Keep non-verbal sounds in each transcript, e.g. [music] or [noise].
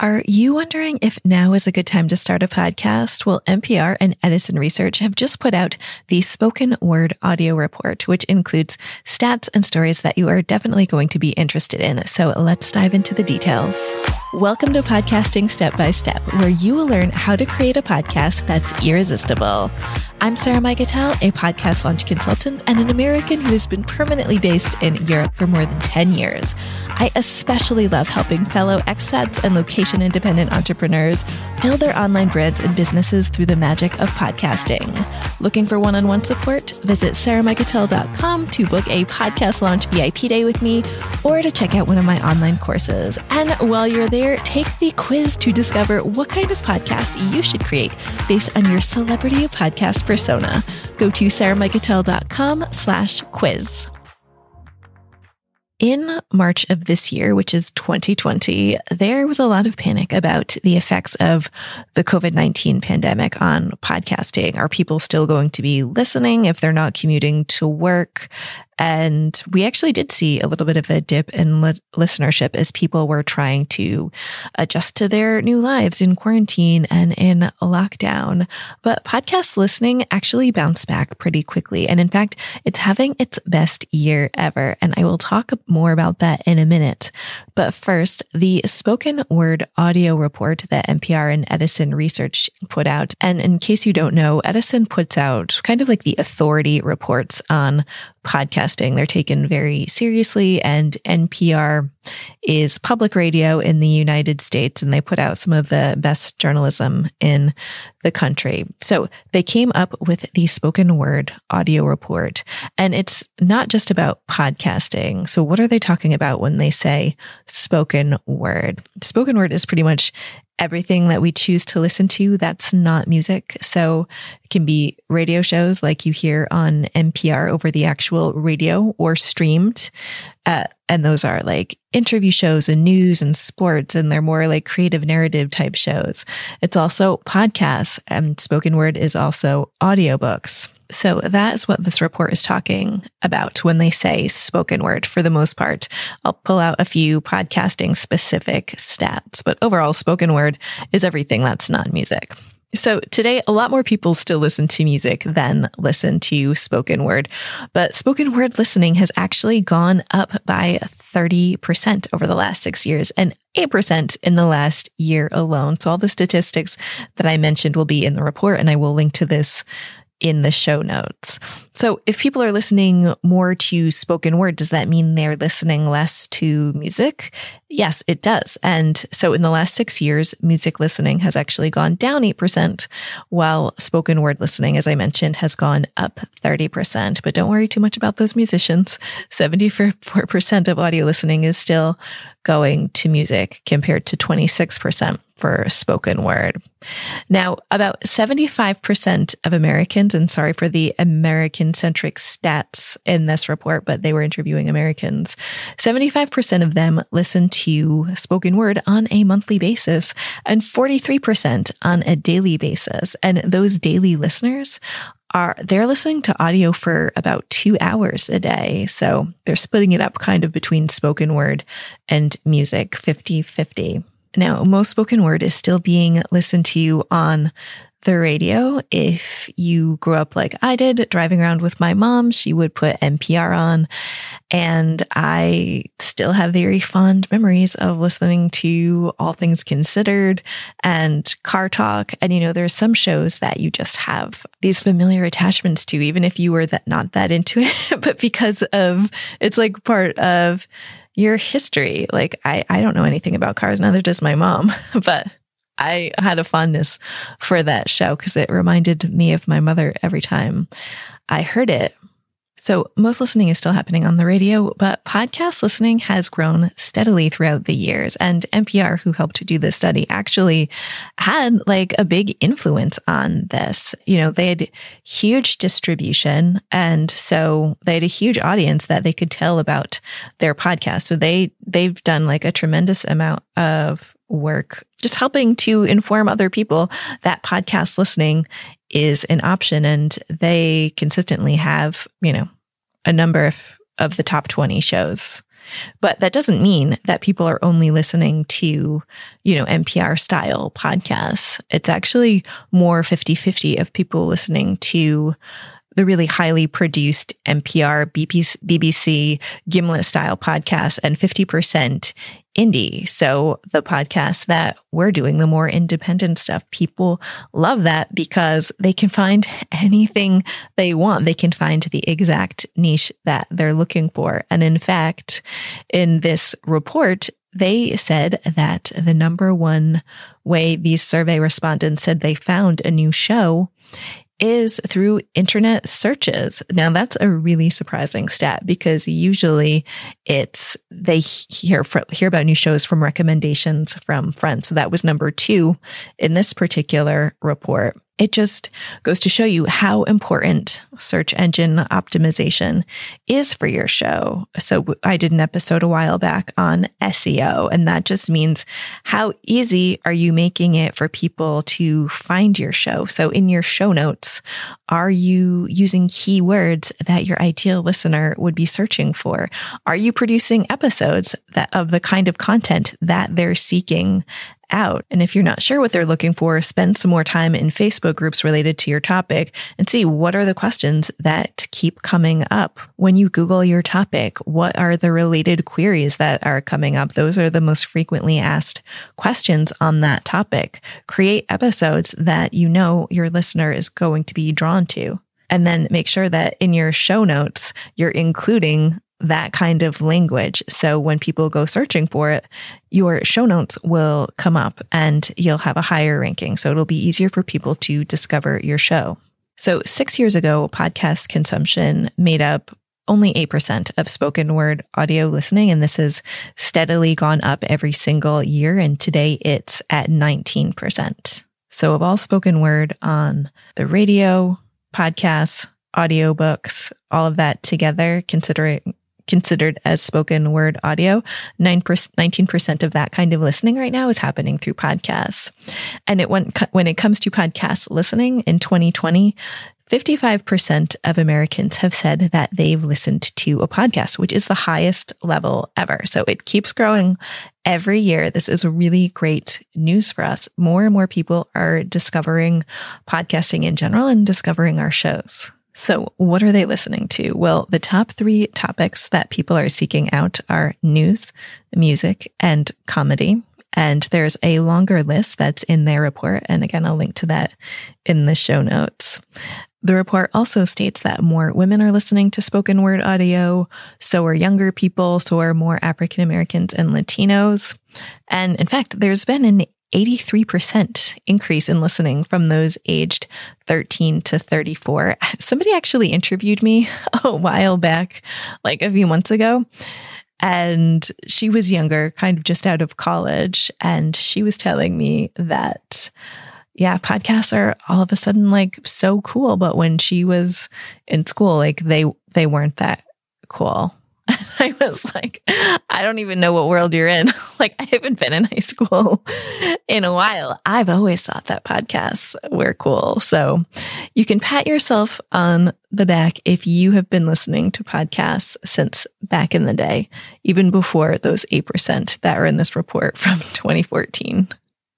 Are you wondering if now is a good time to start a podcast? Well, NPR and Edison Research have just put out the spoken word audio report, which includes stats and stories that you are definitely going to be interested in. So let's dive into the details. Welcome to Podcasting Step by Step, where you will learn how to create a podcast that's irresistible. I'm Sarah Mikutel, a podcast launch consultant and an American who has been permanently based in Europe for more than 10 years. I especially love helping fellow expats and location independent entrepreneurs build their online brands and businesses through the magic of podcasting. Looking for one on one support? Visit sarahmikutel.com to book a podcast launch VIP day with me or to check out one of my online courses. And while you're there, take the quiz to discover what kind of podcast you should create based on your celebrity podcast persona. Go to sarahmikutel.com slash quiz. In March of this year, which is 2020, there was a lot of panic about the effects of the COVID-19 pandemic on podcasting. Are people still going to be listening if they're not commuting to work? And we actually did see a little bit of a dip in li- listenership as people were trying to adjust to their new lives in quarantine and in lockdown. But podcast listening actually bounced back pretty quickly. And in fact, it's having its best year ever. And I will talk more about that in a minute. But first, the spoken word audio report that NPR and Edison Research put out. And in case you don't know, Edison puts out kind of like the authority reports on podcasting. They're taken very seriously and NPR is public radio in the United States and they put out some of the best journalism in the country. So they came up with the spoken word audio report and it's not just about podcasting. So what are they talking about when they say spoken word? Spoken word is pretty much everything that we choose to listen to that's not music. So it can be radio shows like you hear on NPR over the actual radio or streamed. Uh, and those are like interview shows and news and sports, and they're more like creative narrative type shows. It's also podcasts and spoken word is also audiobooks. So that is what this report is talking about when they say spoken word for the most part. I'll pull out a few podcasting specific stats, but overall spoken word is everything that's not music. So today, a lot more people still listen to music than listen to spoken word, but spoken word listening has actually gone up by 30% over the last six years and 8% in the last year alone. So all the statistics that I mentioned will be in the report and I will link to this in the show notes. So if people are listening more to spoken word, does that mean they're listening less to music? Yes, it does. And so in the last six years, music listening has actually gone down 8%, while spoken word listening, as I mentioned, has gone up 30%. But don't worry too much about those musicians. 74% of audio listening is still going to music compared to 26% for spoken word. Now, about 75% of Americans, and sorry for the American centric stats in this report, but they were interviewing Americans. 75% of them listen to spoken word on a monthly basis and 43% on a daily basis. And those daily listeners are they're listening to audio for about two hours a day. So they're splitting it up kind of between spoken word and music 50 50. Now, most spoken word is still being listened to on the radio. If you grew up like I did, driving around with my mom, she would put NPR on. And I still have very fond memories of listening to All Things Considered and Car Talk. And, you know, there's some shows that you just have these familiar attachments to, even if you were that not that into [laughs] it, but because of it's like part of your history. Like I, I don't know anything about cars, neither does my mom, [laughs] but I had a fondness for that show because it reminded me of my mother every time I heard it. So most listening is still happening on the radio, but podcast listening has grown steadily throughout the years. And NPR, who helped to do this study, actually had like a big influence on this. You know, they had huge distribution. And so they had a huge audience that they could tell about their podcast. So they, they've done like a tremendous amount of work just helping to inform other people that podcast listening is an option and they consistently have, you know, a number of, of the top 20 shows But that doesn't mean that people are only listening to, you know, NPR style podcasts. It's actually more 50 50 of people listening to the really highly produced NPR, BBC, Gimlet style podcasts and 50% indie. So the podcasts that we're doing, the more independent stuff, people love that because they can find [laughs] anything they want. They can find the exact niche that they're looking for. And in fact, in this report, they said that the number one way these survey respondents said they found a new show is through internet searches. Now that's a really surprising stat because usually it's they hear hear about new shows from recommendations from friends. So that was number 2 in this particular report it just goes to show you how important search engine optimization is for your show. So I did an episode a while back on SEO, and that just means how easy are you making it for people to find your show? So in your show notes, are you using keywords that your ideal listener would be searching for? Are you producing episodes that of the kind of content that they're seeking out. And if you're not sure what they're looking for, spend some more time in Facebook groups related to your topic and see what are the questions that keep coming up. When you Google your topic, what are the related queries that are coming up? Those are the most frequently asked questions on that topic. Create episodes that you know your listener is going to be drawn to. And then make sure that in your show notes, you're including that kind of language. So when people go searching for it, your show notes will come up and you'll have a higher ranking. So it'll be easier for people to discover your show. So six years ago, podcast consumption made up only 8% of spoken word audio listening. And this has steadily gone up every single year. And today it's at 19%. So of all spoken word on the radio, podcasts, audiobooks, all of that together, considering considered as spoken word audio. 9%, 19% of that kind of listening right now is happening through podcasts. And it when, when it comes to podcast listening in 2020, 55% of Americans have said that they've listened to a podcast, which is the highest level ever. So it keeps growing every year. This is a really great news for us. More and more people are discovering podcasting in general and discovering our shows. So, what are they listening to? Well, the top three topics that people are seeking out are news, music, and comedy. And there's a longer list that's in their report. And again, I'll link to that in the show notes. The report also states that more women are listening to spoken word audio. So are younger people. So are more African Americans and Latinos. And in fact, there's been an 83% increase in listening from those aged 13 to 34. Somebody actually interviewed me [laughs] a while back, like a few months ago. And she was younger, kind of just out of college. And she was telling me that, yeah, podcasts are all of a sudden like so cool. But when she was in school, like they, they weren't that cool. [laughs] I was like, I don't even know what world you're in. [laughs] [laughs] like, I haven't been in high school [laughs] in a while. I've always thought that podcasts were cool. So you can pat yourself on the back if you have been listening to podcasts since back in the day, even before those 8% that are in this report [laughs] from 2014.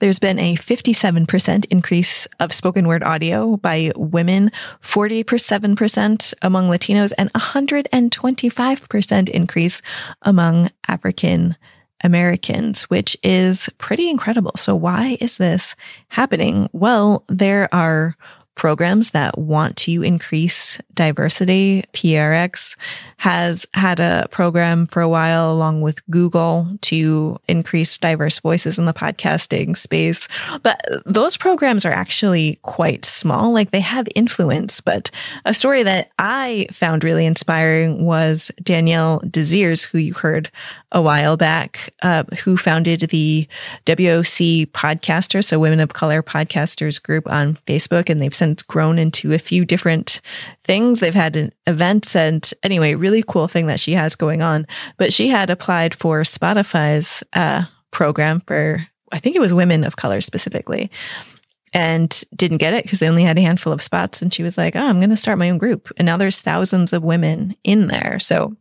There's been a 57% increase of spoken word audio by women, 47% among Latinos, and 125% increase among African Americans, which is pretty incredible. So why is this happening? Well, there are programs that want to increase diversity. PRX has had a program for a while along with Google to increase diverse voices in the podcasting space. But those programs are actually quite small. Like they have influence, but a story that I found really inspiring was Danielle Desirs, who you heard a while back, uh, who founded the WOC Podcaster, so Women of Color Podcasters group on Facebook. And they've since grown into a few different things. They've had events and anyway, really cool thing that she has going on. But she had applied for Spotify's uh, program for, I think it was women of color specifically and didn't get it because they only had a handful of spots. And she was like, Oh, I'm going to start my own group. And now there's thousands of women in there. So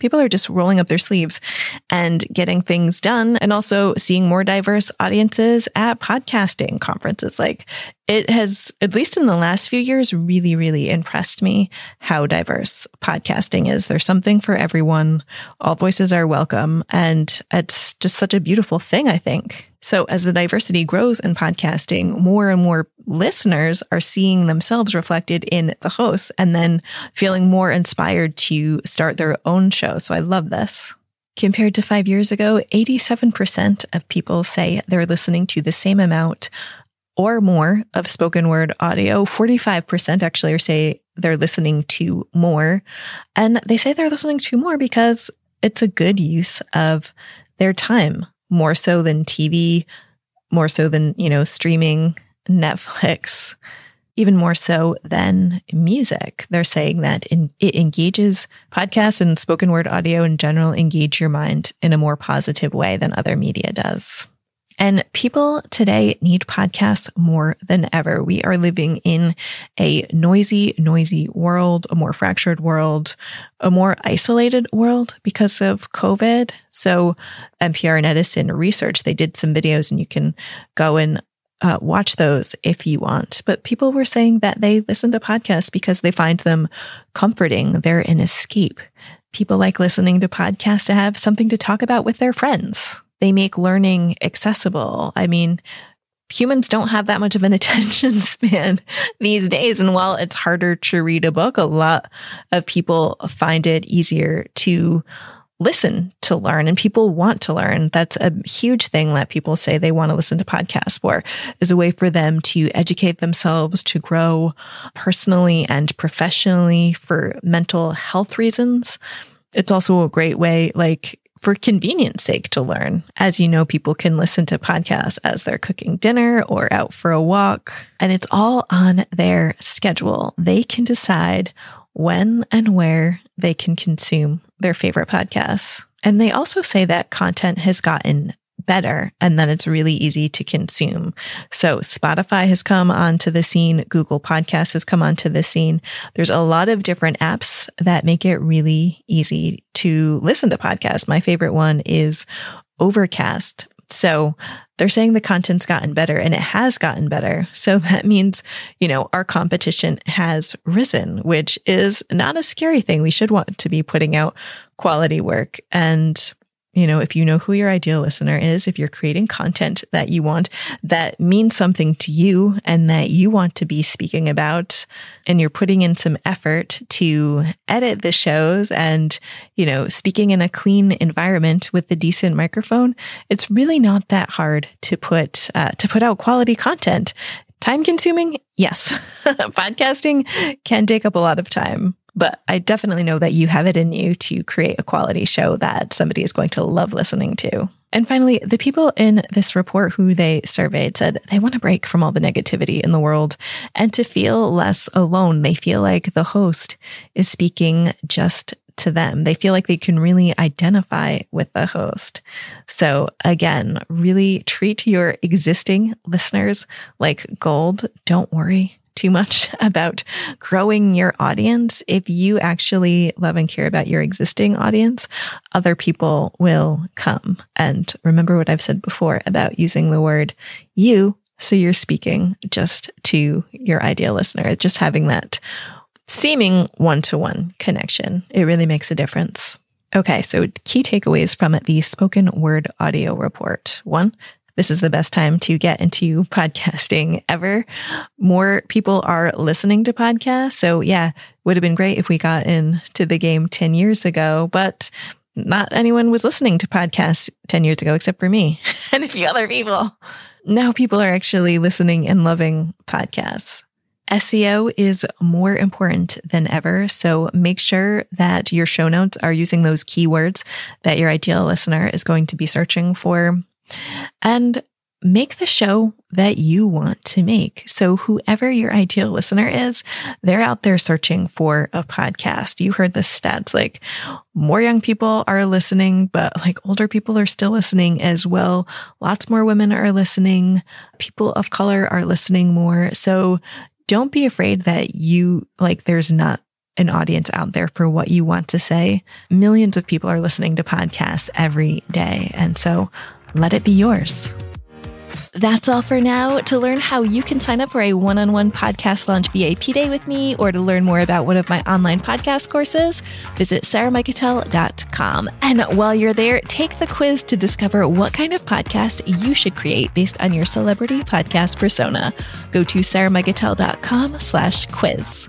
people are just rolling up their sleeves and getting things done and also seeing more diverse audiences at podcasting conferences. Like it has, at least in the last few years, really, really impressed me how diverse podcasting is. There's something for everyone. All voices are welcome. And it's just such a beautiful thing, I think. So as the diversity grows in podcasting, more and more listeners are seeing themselves reflected in the hosts and then feeling more inspired to start their own show. So I love this. Compared to five years ago, 87% of people say they're listening to the same amount or more of spoken word audio. 45% actually say they're listening to more. And they say they're listening to more because it's a good use of their time more so than TV, more so than, you know, streaming, Netflix, even more so than music. They're saying that in, it engages podcasts and spoken word audio in general engage your mind in a more positive way than other media does. And people today need podcasts more than ever. We are living in a noisy, noisy world, a more fractured world, a more isolated world because of COVID. So NPR and Edison research, they did some videos and you can go and uh, watch those if you want. But people were saying that they listen to podcasts because they find them comforting. They're an escape. People like listening to podcasts to have something to talk about with their friends. They make learning accessible. I mean, humans don't have that much of an [laughs] attention span these days. And while it's harder to read a book, a lot of people find it easier to listen to learn and people want to learn. That's a huge thing that people say they want to listen to podcasts for is a way for them to educate themselves, to grow personally and professionally for mental health reasons. It's also a great way, like for convenience sake to learn. As you know, people can listen to podcasts as they're cooking dinner or out for a walk, and it's all on their schedule. They can decide when and where they can consume their favorite podcasts. And they also say that content has gotten better and then it's really easy to consume. So Spotify has come onto the scene. Google Podcasts has come onto the scene. There's a lot of different apps that make it really easy to listen to podcasts. My favorite one is Overcast. So they're saying the content's gotten better and it has gotten better. So [laughs] that means, you know, our competition has risen, which is not a scary thing. We should want to be putting out quality work and you know, if you know who your ideal listener is, if you're creating content that you want that means something to you and that you want to be speaking about, and you're putting in some effort to edit the shows and, you know, speaking in a clean environment with a decent microphone, it's really not that hard to put, uh, to put out quality content. Time consuming? Yes. [laughs] Podcasting can take up a lot of time. But I definitely know that you have it in you to create a quality show that somebody is going to love listening to. And finally, the people in this report who they surveyed said they want to break from all the negativity in the world and to feel less alone. They feel like the host is speaking just to them. They feel like they can really identify with the host. So again, really treat your existing listeners like gold. Don't worry too much [laughs] about growing your audience. If you actually love and care about your existing audience, other people will come. And remember what I've said before about using the word you. So you're speaking just to your ideal listener, just having that seeming one to one connection. It really makes a difference. Okay, so key takeaways from the spoken word audio report. One, this is the best time to get into [laughs] podcasting ever. More people are listening to podcasts. So yeah, would have been great if we got into the game 10 years ago, but not anyone was listening to podcasts 10 years ago, except for me [laughs] and a few other people. Now people are actually listening and loving podcasts. SEO is more important than ever. So make sure that your show notes are using those keywords that your ideal listener is going to be searching for and make the show that you want to make. So whoever your ideal listener is, they're out there searching for a podcast. You heard the stats like more young people are listening, but like older people are still listening as well. Lots more women are listening. People of color are listening more. So don't be afraid that you like there's not an audience out there for what you want to say. Millions of people are listening to podcasts every day. And so let it be yours. That's all for now. To learn how you can sign up for a one on one podcast launch VIP day with me or to learn more about one of my online podcast courses, visit sarahmikutel.com. And while you're there, take the quiz to discover what kind of podcast you should create based on your celebrity podcast persona. Go to sarahmikutel.com slash quiz.